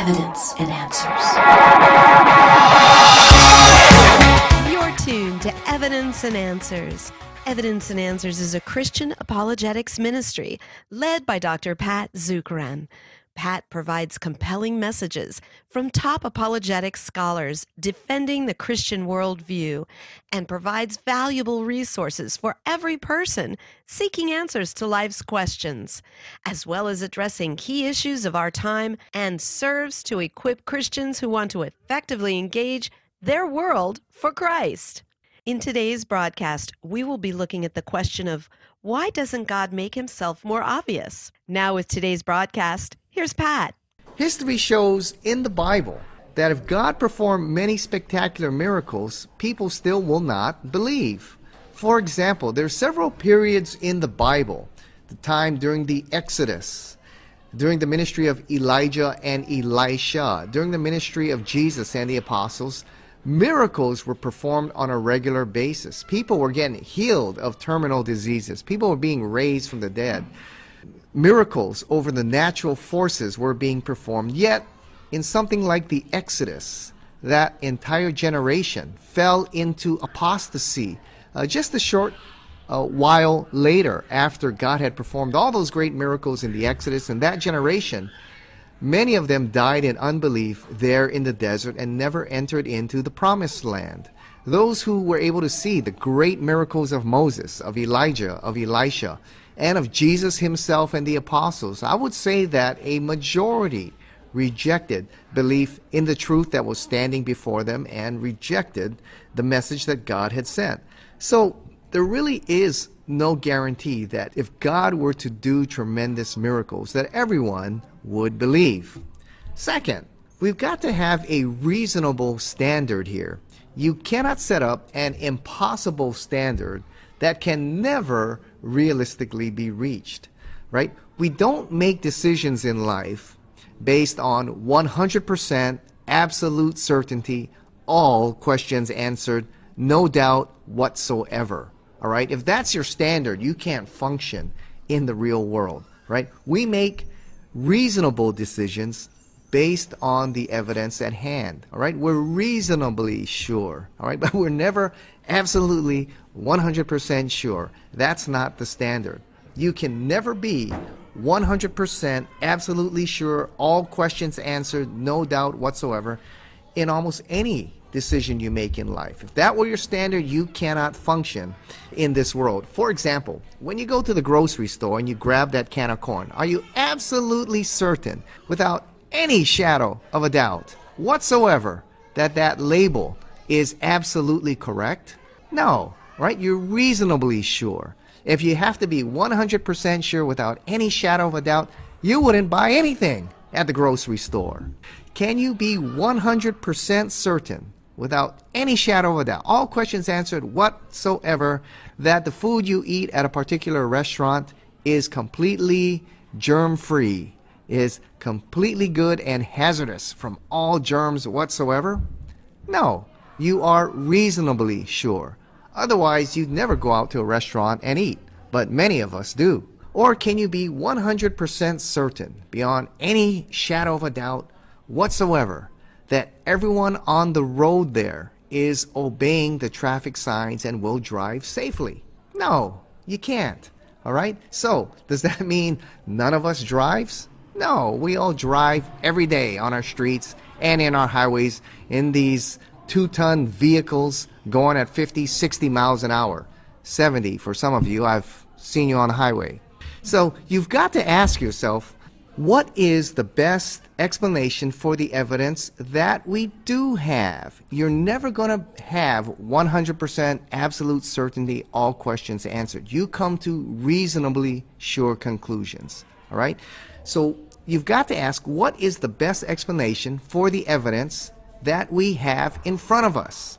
Evidence and Answers. You're tuned to Evidence and Answers. Evidence and Answers is a Christian apologetics ministry led by Dr. Pat Zukeran. Pat provides compelling messages from top apologetic scholars defending the Christian worldview and provides valuable resources for every person seeking answers to life's questions, as well as addressing key issues of our time and serves to equip Christians who want to effectively engage their world for Christ. In today's broadcast, we will be looking at the question of why doesn't God make himself more obvious? Now, with today's broadcast, here's Pat. History shows in the Bible that if God performed many spectacular miracles, people still will not believe. For example, there are several periods in the Bible the time during the Exodus, during the ministry of Elijah and Elisha, during the ministry of Jesus and the apostles, miracles were performed on a regular basis. People were getting healed of terminal diseases, people were being raised from the dead. Miracles over the natural forces were being performed, yet, in something like the Exodus, that entire generation fell into apostasy uh, just a short uh, while later after God had performed all those great miracles in the Exodus, and that generation Many of them died in unbelief there in the desert and never entered into the promised land. Those who were able to see the great miracles of Moses, of Elijah, of Elisha, and of Jesus himself and the apostles, I would say that a majority rejected belief in the truth that was standing before them and rejected the message that God had sent. So there really is no guarantee that if God were to do tremendous miracles, that everyone would believe. Second, we've got to have a reasonable standard here. You cannot set up an impossible standard that can never realistically be reached, right? We don't make decisions in life based on 100% absolute certainty, all questions answered, no doubt whatsoever. All right? If that's your standard, you can't function in the real world, right? We make reasonable decisions based on the evidence at hand. All right, we're reasonably sure. All right, but we're never absolutely 100% sure. That's not the standard. You can never be 100% absolutely sure, all questions answered, no doubt whatsoever, in almost any decision you make in life. If that were your standard, you cannot function in this world. For example, when you go to the grocery store and you grab that can of corn, are you absolutely certain, without any shadow of a doubt whatsoever, that that label is absolutely correct? No, right? You're reasonably sure. If you have to be 100% sure without any shadow of a doubt, you wouldn't buy anything at the grocery store. Can you be 100% certain without any shadow of a doubt, all questions answered whatsoever, that the food you eat at a particular restaurant is completely germ free, is completely good and hazardous from all germs whatsoever? No, you are reasonably sure. Otherwise, you'd never go out to a restaurant and eat, but many of us do. Or can you be 100% certain, beyond any shadow of a doubt whatsoever, that everyone on the road there is obeying the traffic signs and will drive safely. No, you can't. All right? So, does that mean none of us drives? No, we all drive every day on our streets and in our highways in these two ton vehicles going at 50, 60 miles an hour. 70 for some of you. I've seen you on the highway. So, you've got to ask yourself what is the best explanation for the evidence that we do have? You're never going to have 100% absolute certainty, all questions answered. You come to reasonably sure conclusions. All right? So you've got to ask what is the best explanation for the evidence that we have in front of us?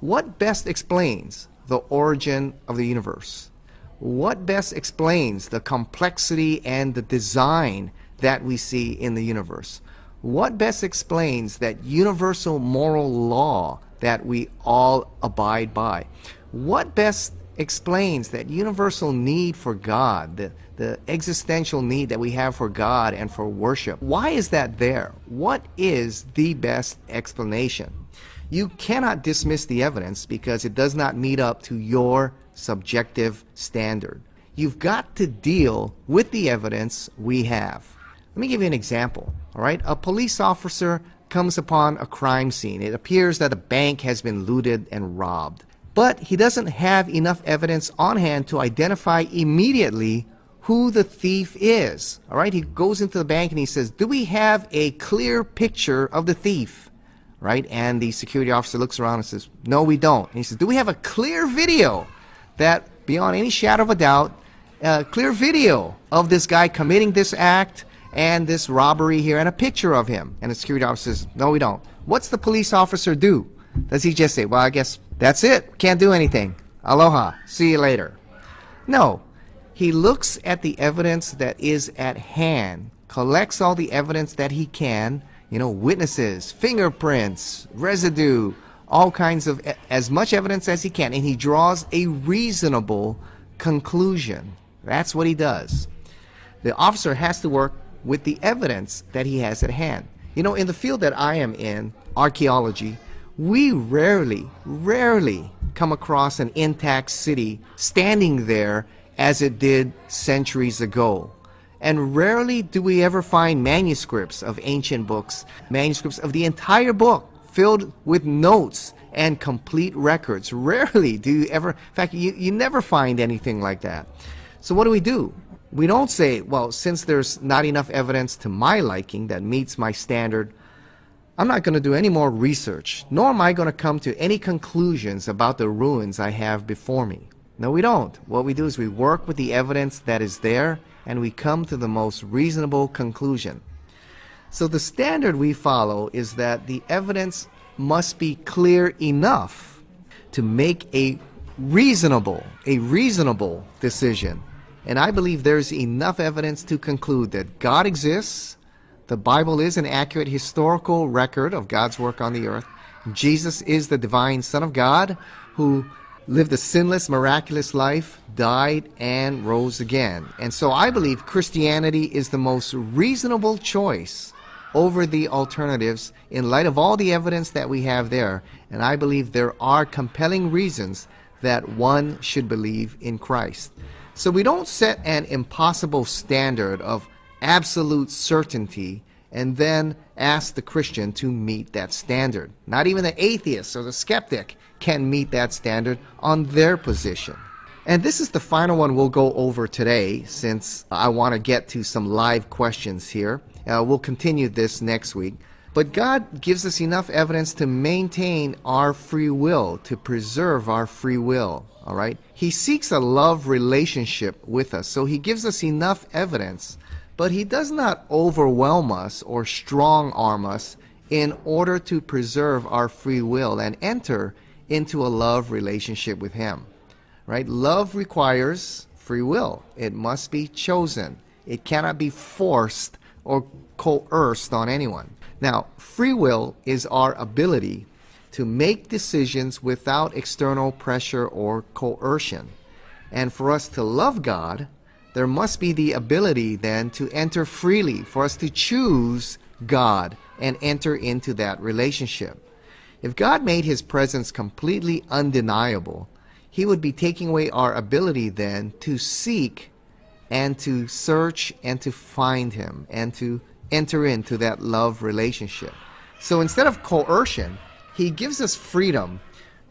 What best explains the origin of the universe? What best explains the complexity and the design that we see in the universe. What best explains that universal moral law that we all abide by? What best explains that universal need for God, the, the existential need that we have for God and for worship. Why is that there? What is the best explanation? You cannot dismiss the evidence because it does not meet up to your subjective standard. You've got to deal with the evidence we have. Let me give you an example. All right, a police officer comes upon a crime scene. It appears that a bank has been looted and robbed. But he doesn't have enough evidence on hand to identify immediately who the thief is. All right, he goes into the bank and he says, Do we have a clear picture of the thief? Right, and the security officer looks around and says, No, we don't. And he says, Do we have a clear video that, beyond any shadow of a doubt, a clear video of this guy committing this act and this robbery here and a picture of him? And the security officer says, No, we don't. What's the police officer do? Does he just say, Well, I guess that's it. Can't do anything. Aloha. See you later. No. He looks at the evidence that is at hand, collects all the evidence that he can, you know, witnesses, fingerprints, residue, all kinds of, as much evidence as he can, and he draws a reasonable conclusion. That's what he does. The officer has to work with the evidence that he has at hand. You know, in the field that I am in, archaeology, we rarely, rarely come across an intact city standing there as it did centuries ago. And rarely do we ever find manuscripts of ancient books, manuscripts of the entire book filled with notes and complete records. Rarely do you ever, in fact, you, you never find anything like that. So what do we do? We don't say, well, since there's not enough evidence to my liking that meets my standard, I'm not going to do any more research, nor am I going to come to any conclusions about the ruins I have before me. No, we don't. What we do is we work with the evidence that is there and we come to the most reasonable conclusion. So the standard we follow is that the evidence must be clear enough to make a reasonable, a reasonable decision. And I believe there's enough evidence to conclude that God exists, the Bible is an accurate historical record of God's work on the earth. Jesus is the divine Son of God who lived a sinless, miraculous life, died, and rose again. And so I believe Christianity is the most reasonable choice over the alternatives in light of all the evidence that we have there. And I believe there are compelling reasons that one should believe in Christ. So we don't set an impossible standard of absolute certainty and then ask the Christian to meet that standard. Not even the atheist or the skeptic can meet that standard on their position. And this is the final one we'll go over today since I want to get to some live questions here. Uh, we'll continue this next week. But God gives us enough evidence to maintain our free will, to preserve our free will. All right? He seeks a love relationship with us. So he gives us enough evidence but he does not overwhelm us or strong arm us in order to preserve our free will and enter into a love relationship with him. Right? Love requires free will. It must be chosen. It cannot be forced or coerced on anyone. Now, free will is our ability to make decisions without external pressure or coercion. And for us to love God, there must be the ability then to enter freely, for us to choose God and enter into that relationship. If God made his presence completely undeniable, he would be taking away our ability then to seek and to search and to find him and to enter into that love relationship. So instead of coercion, he gives us freedom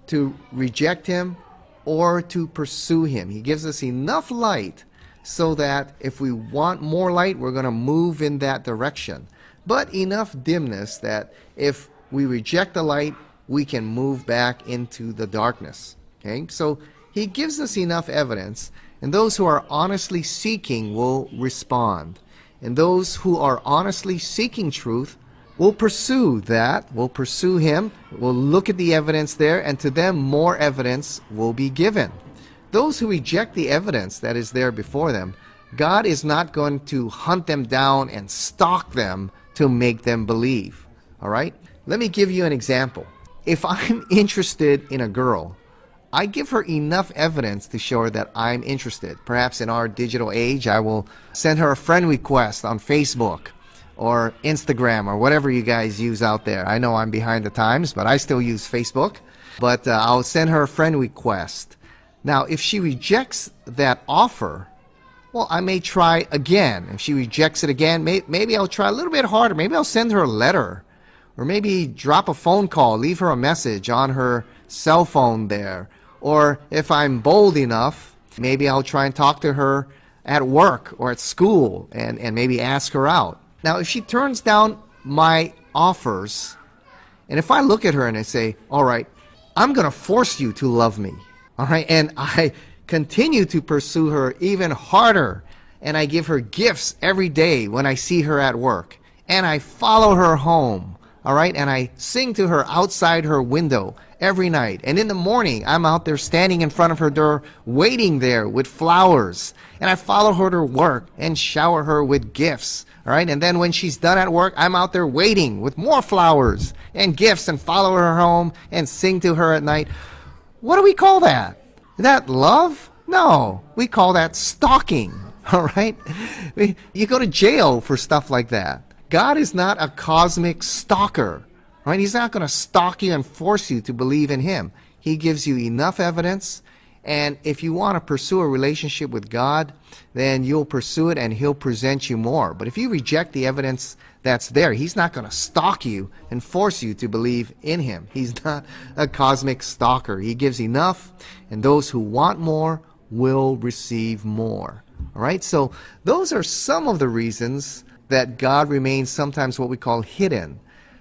to reject him or to pursue him. He gives us enough light so that if we want more light, we're going to move in that direction. But enough dimness that if we reject the light, we can move back into the darkness. Okay? So he gives us enough evidence, and those who are honestly seeking will respond. And those who are honestly seeking truth will pursue that, will pursue him, will look at the evidence there, and to them more evidence will be given. Those who reject the evidence that is there before them, God is not going to hunt them down and stalk them to make them believe. All right? Let me give you an example. If I'm interested in a girl, I give her enough evidence to show her that I'm interested. Perhaps in our digital age, I will send her a friend request on Facebook or Instagram or whatever you guys use out there. I know I'm behind the times, but I still use Facebook. But uh, I'll send her a friend request. Now, if she rejects that offer, well, I may try again. If she rejects it again, may, maybe I'll try a little bit harder. Maybe I'll send her a letter or maybe drop a phone call, leave her a message on her cell phone there. Or if I'm bold enough, maybe I'll try and talk to her at work or at school and, and maybe ask her out. Now, if she turns down my offers, and if I look at her and I say, all right, I'm going to force you to love me, all right, and I continue to pursue her even harder, and I give her gifts every day when I see her at work, and I follow her home, all right, and I sing to her outside her window every night. And in the morning, I'm out there standing in front of her door, waiting there with flowers. And I follow her to work and shower her with gifts. All right. And then when she's done at work, I'm out there waiting with more flowers and gifts and follow her home and sing to her at night. What do we call that? that love? No. We call that stalking. All right. You go to jail for stuff like that. God is not a cosmic stalker. Right? He's not going to stalk you and force you to believe in him. He gives you enough evidence and if you want to pursue a relationship with God, then you'll pursue it and He'll present you more. But if you reject the evidence that's there, He's not going to stalk you and force you to believe in Him. He's not a cosmic stalker. He gives enough, and those who want more will receive more. All right? So, those are some of the reasons that God remains sometimes what we call hidden.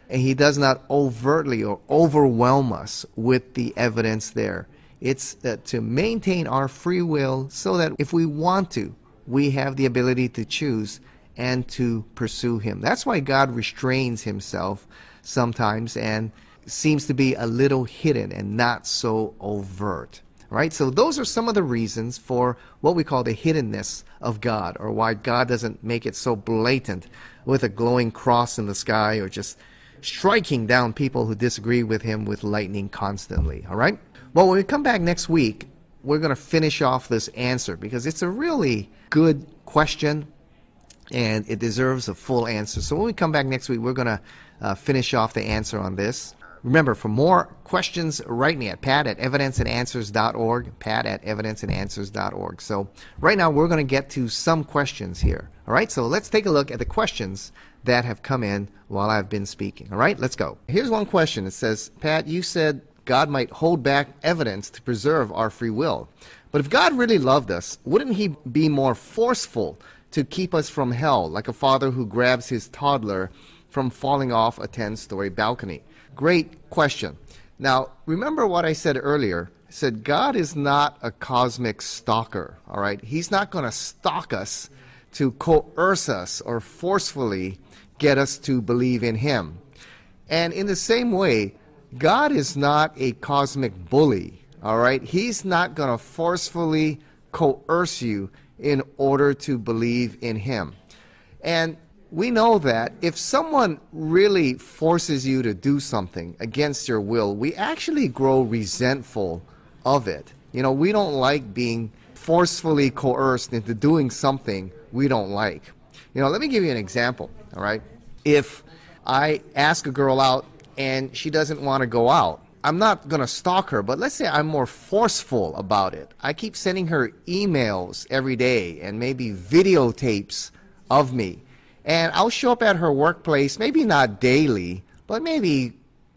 And He does not overtly or overwhelm us with the evidence there. It's uh, to maintain our free will so that if we want to, we have the ability to choose and to pursue Him. That's why God restrains Himself sometimes and seems to be a little hidden and not so overt. Right? So, those are some of the reasons for what we call the hiddenness of God, or why God doesn't make it so blatant with a glowing cross in the sky or just striking down people who disagree with Him with lightning constantly. All right? Well, when we come back next week, we're going to finish off this answer because it's a really good question and it deserves a full answer. So when we come back next week, we're going to uh, finish off the answer on this. Remember, for more questions, write me at pat at evidenceandanswers.org, pat at evidenceandanswers.org. So right now, we're going to get to some questions here. All right, so let's take a look at the questions that have come in while I've been speaking. All right, let's go. Here's one question. It says, Pat, you said God might hold back evidence to preserve our free will. But if God really loved us, wouldn't He be more forceful to keep us from hell, like a father who grabs his toddler from falling off a 10 story balcony? Great question. Now, remember what I said earlier. I said God is not a cosmic stalker, all right? He's not going to stalk us to coerce us or forcefully get us to believe in Him. And in the same way, God is not a cosmic bully, all right? He's not going to forcefully coerce you in order to believe in Him. And we know that if someone really forces you to do something against your will, we actually grow resentful of it. You know, we don't like being forcefully coerced into doing something we don't like. You know, let me give you an example, all right? If I ask a girl out and she doesn't want to go out. I'm not going to stalk her, but let's say I'm more forceful about it. I keep sending her emails every day and maybe videotapes of me. And I'll show up at her workplace, maybe not daily, but maybe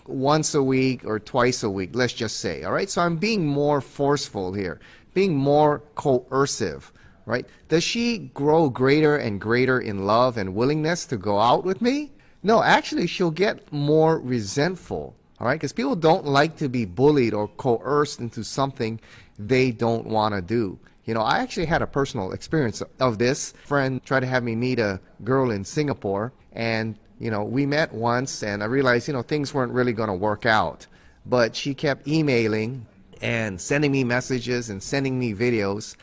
once a week or twice a week, let's just say. All right? So I'm being more forceful here, being more coercive, right? Does she grow greater and greater in love and willingness to go out with me? No, actually, she'll get more resentful. All right, because people don't like to be bullied or coerced into something they don't want to do. You know, I actually had a personal experience of this. A friend tried to have me meet a girl in Singapore, and you know, we met once, and I realized you know things weren't really going to work out. But she kept emailing and sending me messages and sending me videos,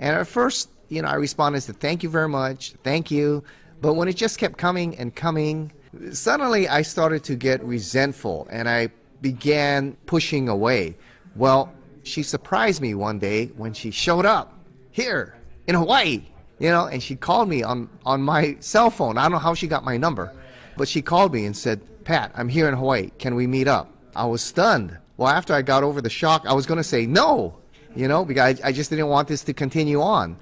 and at first, you know, I responded to thank you very much, thank you. But when it just kept coming and coming, suddenly I started to get resentful and I began pushing away. Well, she surprised me one day when she showed up here in Hawaii, you know, and she called me on, on my cell phone. I don't know how she got my number, but she called me and said, Pat, I'm here in Hawaii. Can we meet up? I was stunned. Well, after I got over the shock, I was going to say no, you know, because I, I just didn't want this to continue on.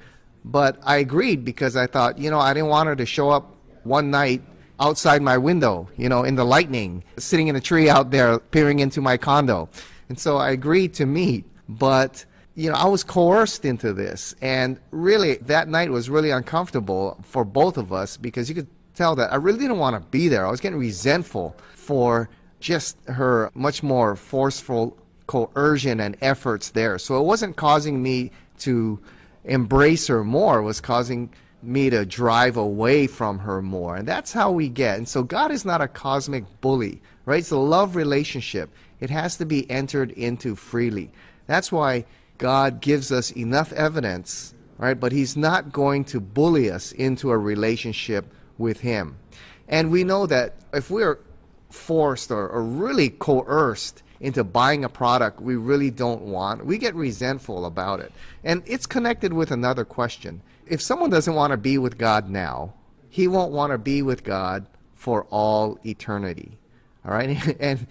But I agreed because I thought, you know, I didn't want her to show up one night outside my window, you know, in the lightning, sitting in a tree out there, peering into my condo. And so I agreed to meet. But you know, I was coerced into this. And really, that night was really uncomfortable for both of us because you could tell that I really didn't want to be there. I was getting resentful for just her much more forceful coercion and efforts there. So it wasn't causing me to embrace her more, it was causing me to drive away from her more. And that's how we get. And so God is not a cosmic bully, right? It's a love relationship. It has to be entered into freely. That's why God gives us enough evidence, right? But He's not going to bully us into a relationship with Him. And we know that if we're forced or, or really coerced into buying a product we really don't want, we get resentful about it. And it's connected with another question. If someone doesn't want to be with God now, he won't want to be with God for all eternity. All right? and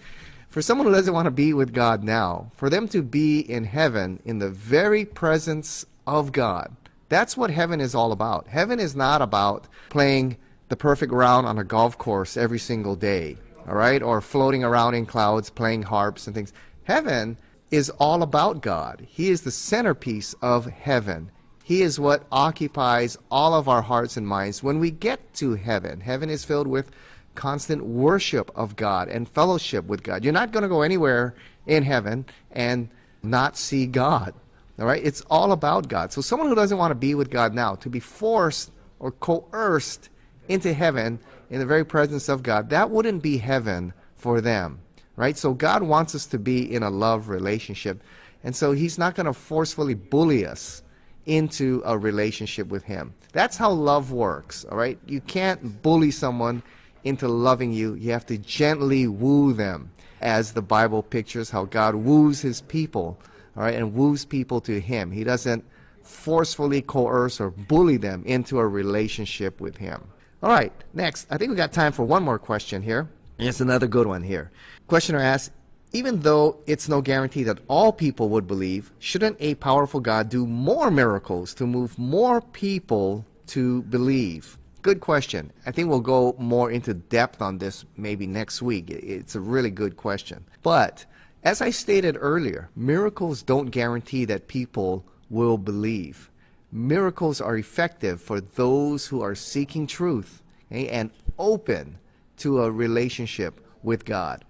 for someone who doesn't want to be with God now, for them to be in heaven in the very presence of God, that's what heaven is all about. Heaven is not about playing the perfect round on a golf course every single day, all right, or floating around in clouds playing harps and things. Heaven is all about God. He is the centerpiece of heaven. He is what occupies all of our hearts and minds when we get to heaven. Heaven is filled with constant worship of God and fellowship with God. You're not going to go anywhere in heaven and not see God. All right? It's all about God. So someone who doesn't want to be with God now, to be forced or coerced into heaven in the very presence of God, that wouldn't be heaven for them. Right? So God wants us to be in a love relationship. And so he's not going to forcefully bully us into a relationship with him. That's how love works, all right? You can't bully someone into loving you, you have to gently woo them, as the Bible pictures how God woos his people, all right, and woos people to him. He doesn't forcefully coerce or bully them into a relationship with him. All right, next, I think we got time for one more question here. It's another good one here. Questioner asks, even though it's no guarantee that all people would believe, shouldn't a powerful God do more miracles to move more people to believe? Good question. I think we'll go more into depth on this maybe next week. It's a really good question. But as I stated earlier, miracles don't guarantee that people will believe. Miracles are effective for those who are seeking truth okay, and open to a relationship with God.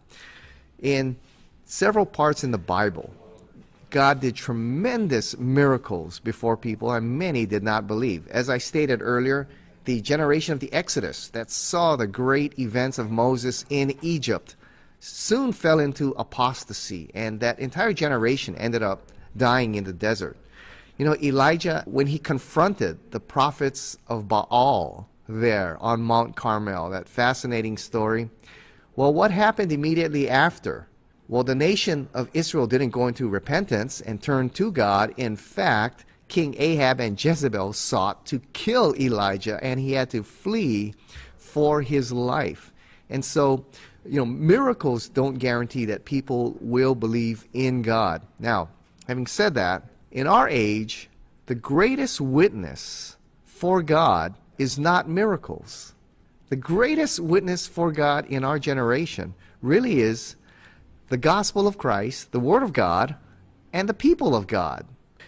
In several parts in the Bible, God did tremendous miracles before people, and many did not believe. As I stated earlier, the generation of the Exodus that saw the great events of Moses in Egypt soon fell into apostasy, and that entire generation ended up dying in the desert. You know, Elijah, when he confronted the prophets of Baal there on Mount Carmel, that fascinating story. Well, what happened immediately after? Well, the nation of Israel didn't go into repentance and turn to God. In fact, King Ahab and Jezebel sought to kill Elijah, and he had to flee for his life. And so, you know, miracles don't guarantee that people will believe in God. Now, having said that, in our age, the greatest witness for God is not miracles. The greatest witness for God in our generation really is the gospel of Christ, the Word of God, and the people of God.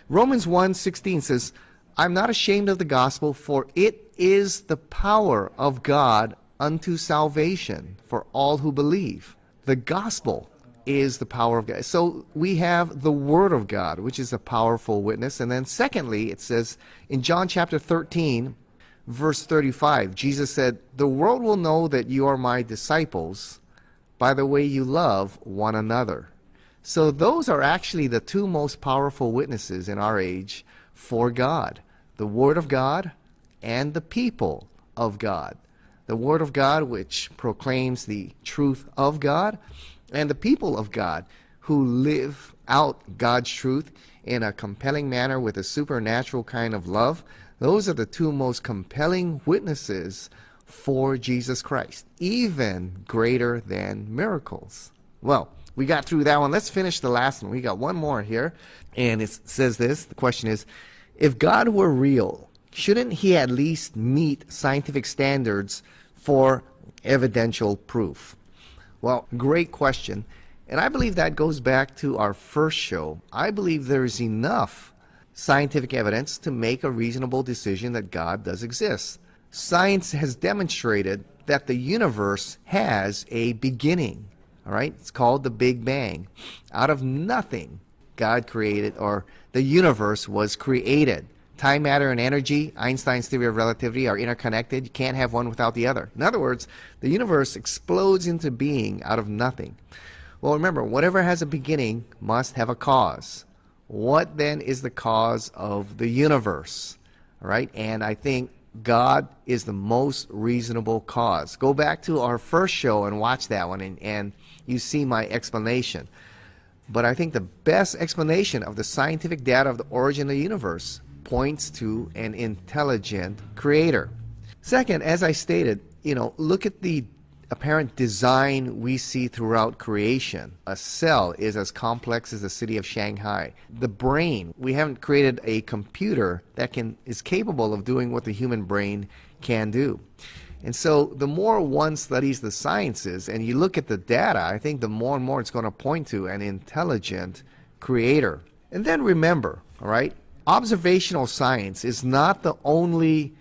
Romans 1:16 says, "I'm not ashamed of the gospel, for it is the power of God unto salvation for all who believe." The gospel is the power of God. So we have the word of God, which is a powerful witness. And then secondly, it says in John chapter 13, verse 35, Jesus said, "The world will know that you are my disciples by the way you love one another." So those are actually the two most powerful witnesses in our age for God the Word of God and the people of God. The Word of God, which proclaims the truth of God, and the people of God, who live out God's truth in a compelling manner with a supernatural kind of love, those are the two most compelling witnesses for Jesus Christ, even greater than miracles. Well, we got through that one. Let's finish the last one. We got one more here. And it says this the question is if God were real, shouldn't he at least meet scientific standards for evidential proof? Well, great question. And I believe that goes back to our first show. I believe there's enough scientific evidence to make a reasonable decision that God does exist. Science has demonstrated that the universe has a beginning. All right? It's called the Big Bang. Out of nothing, God created, or the universe was created. Time, matter, and energy, Einstein's theory of relativity, are interconnected. You can't have one without the other. In other words, the universe explodes into being out of nothing. Well, remember, whatever has a beginning must have a cause. What then is the cause of the universe? All right, and I think God is the most reasonable cause. Go back to our first show and watch that one, and, and you see my explanation. But I think the best explanation of the scientific data of the origin of the universe points to an intelligent creator. Second, as I stated, you know, look at the apparent design we see throughout creation. A cell is as complex as the city of Shanghai. The brain, we haven't created a computer that can is capable of doing what the human brain can do. And so the more one studies the sciences and you look at the data, I think the more and more it's going to point to an intelligent creator. And then remember, all right, observational science is not the only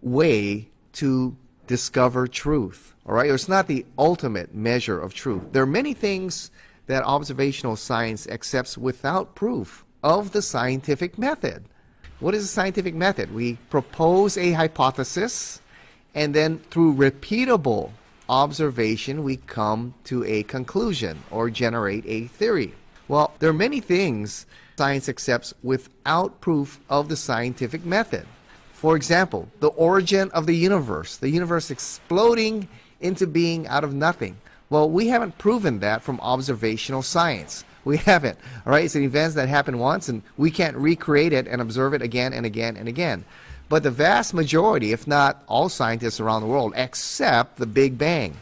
way to discover truth. All right, it's not the ultimate measure of truth. There are many things that observational science accepts without proof of the scientific method. What is a scientific method? We propose a hypothesis, and then through repeatable observation, we come to a conclusion or generate a theory. Well, there are many things science accepts without proof of the scientific method. For example, the origin of the universe, the universe exploding into being out of nothing. Well, we haven't proven that from observational science. We haven't. All right, it's an event that happened once, and we can't recreate it and observe it again and again and again. But the vast majority, if not all scientists around the world, accept the Big Bang.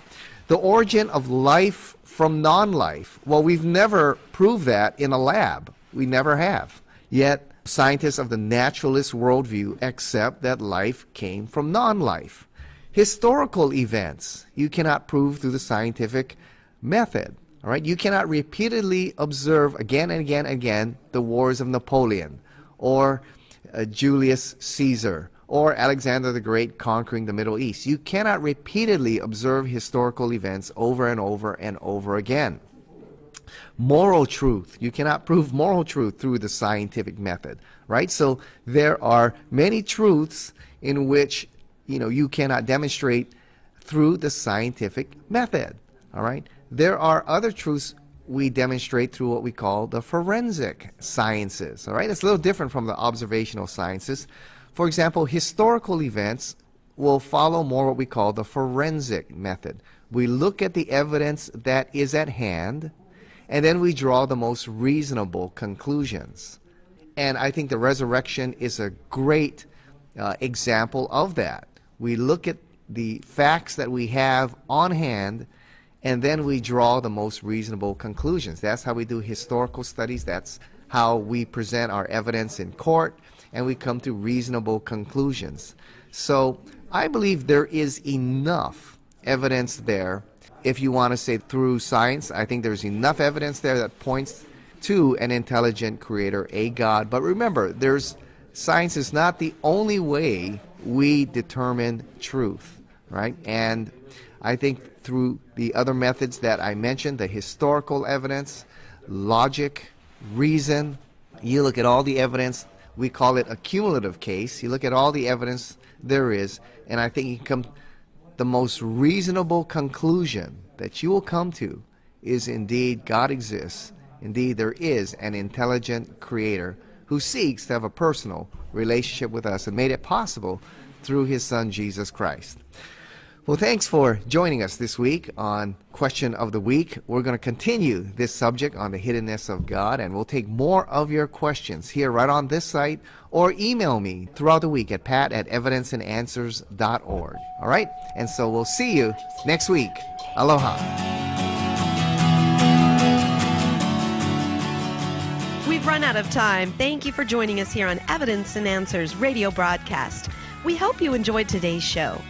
The origin of life from non life. Well, we've never proved that in a lab. We never have. Yet, scientists of the naturalist worldview accept that life came from non life. Historical events you cannot prove through the scientific method. All right, you cannot repeatedly observe again and again and again the wars of Napoleon or uh, Julius Caesar or Alexander the Great conquering the Middle East. You cannot repeatedly observe historical events over and over and over again. Moral truth. You cannot prove moral truth through the scientific method, right? So there are many truths in which, you know, you cannot demonstrate through the scientific method, all right? There are other truths we demonstrate through what we call the forensic sciences, all right? It's a little different from the observational sciences. For example, historical events will follow more what we call the forensic method. We look at the evidence that is at hand, and then we draw the most reasonable conclusions. And I think the resurrection is a great uh, example of that. We look at the facts that we have on hand, and then we draw the most reasonable conclusions. That's how we do historical studies. That's how we present our evidence in court, and we come to reasonable conclusions. So I believe there is enough evidence there if you want to say through science, I think there's enough evidence there that points to an intelligent creator, a God. But remember, there's science is not the only way we determine truth, right? And I think through the other methods that I mentioned, the historical evidence, logic, reason, you look at all the evidence, we call it a cumulative case. You look at all the evidence there is, and I think you can come the most reasonable conclusion that you will come to is indeed God exists. Indeed, there is an intelligent creator who seeks to have a personal relationship with us and made it possible through his son Jesus Christ. Well, thanks for joining us this week on Question of the Week. We're going to continue this subject on the hiddenness of God, and we'll take more of your questions here right on this site or email me throughout the week at pat at evidenceandanswers.org. All right? And so we'll see you next week. Aloha. We've run out of time. Thank you for joining us here on Evidence and Answers radio broadcast. We hope you enjoyed today's show.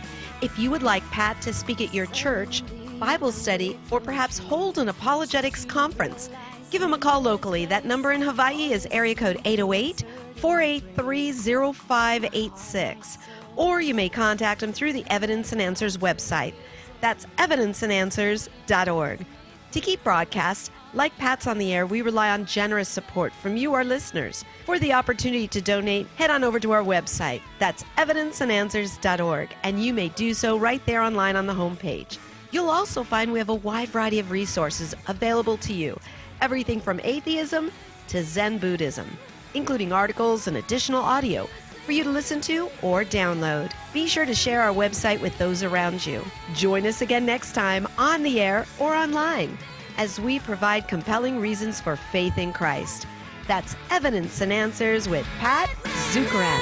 If you would like Pat to speak at your church, Bible study, or perhaps hold an apologetics conference, give him a call locally. That number in Hawaii is area code 808 483 0586. Or you may contact him through the Evidence and Answers website. That's evidenceandanswers.org. To keep broadcast, like Pat's on the air, we rely on generous support from you, our listeners. For the opportunity to donate, head on over to our website. That's evidenceandanswers.org, and you may do so right there online on the homepage. You'll also find we have a wide variety of resources available to you everything from atheism to Zen Buddhism, including articles and additional audio for you to listen to or download. Be sure to share our website with those around you. Join us again next time on the air or online as we provide compelling reasons for faith in Christ. That's Evidence and Answers with Pat Zukeran.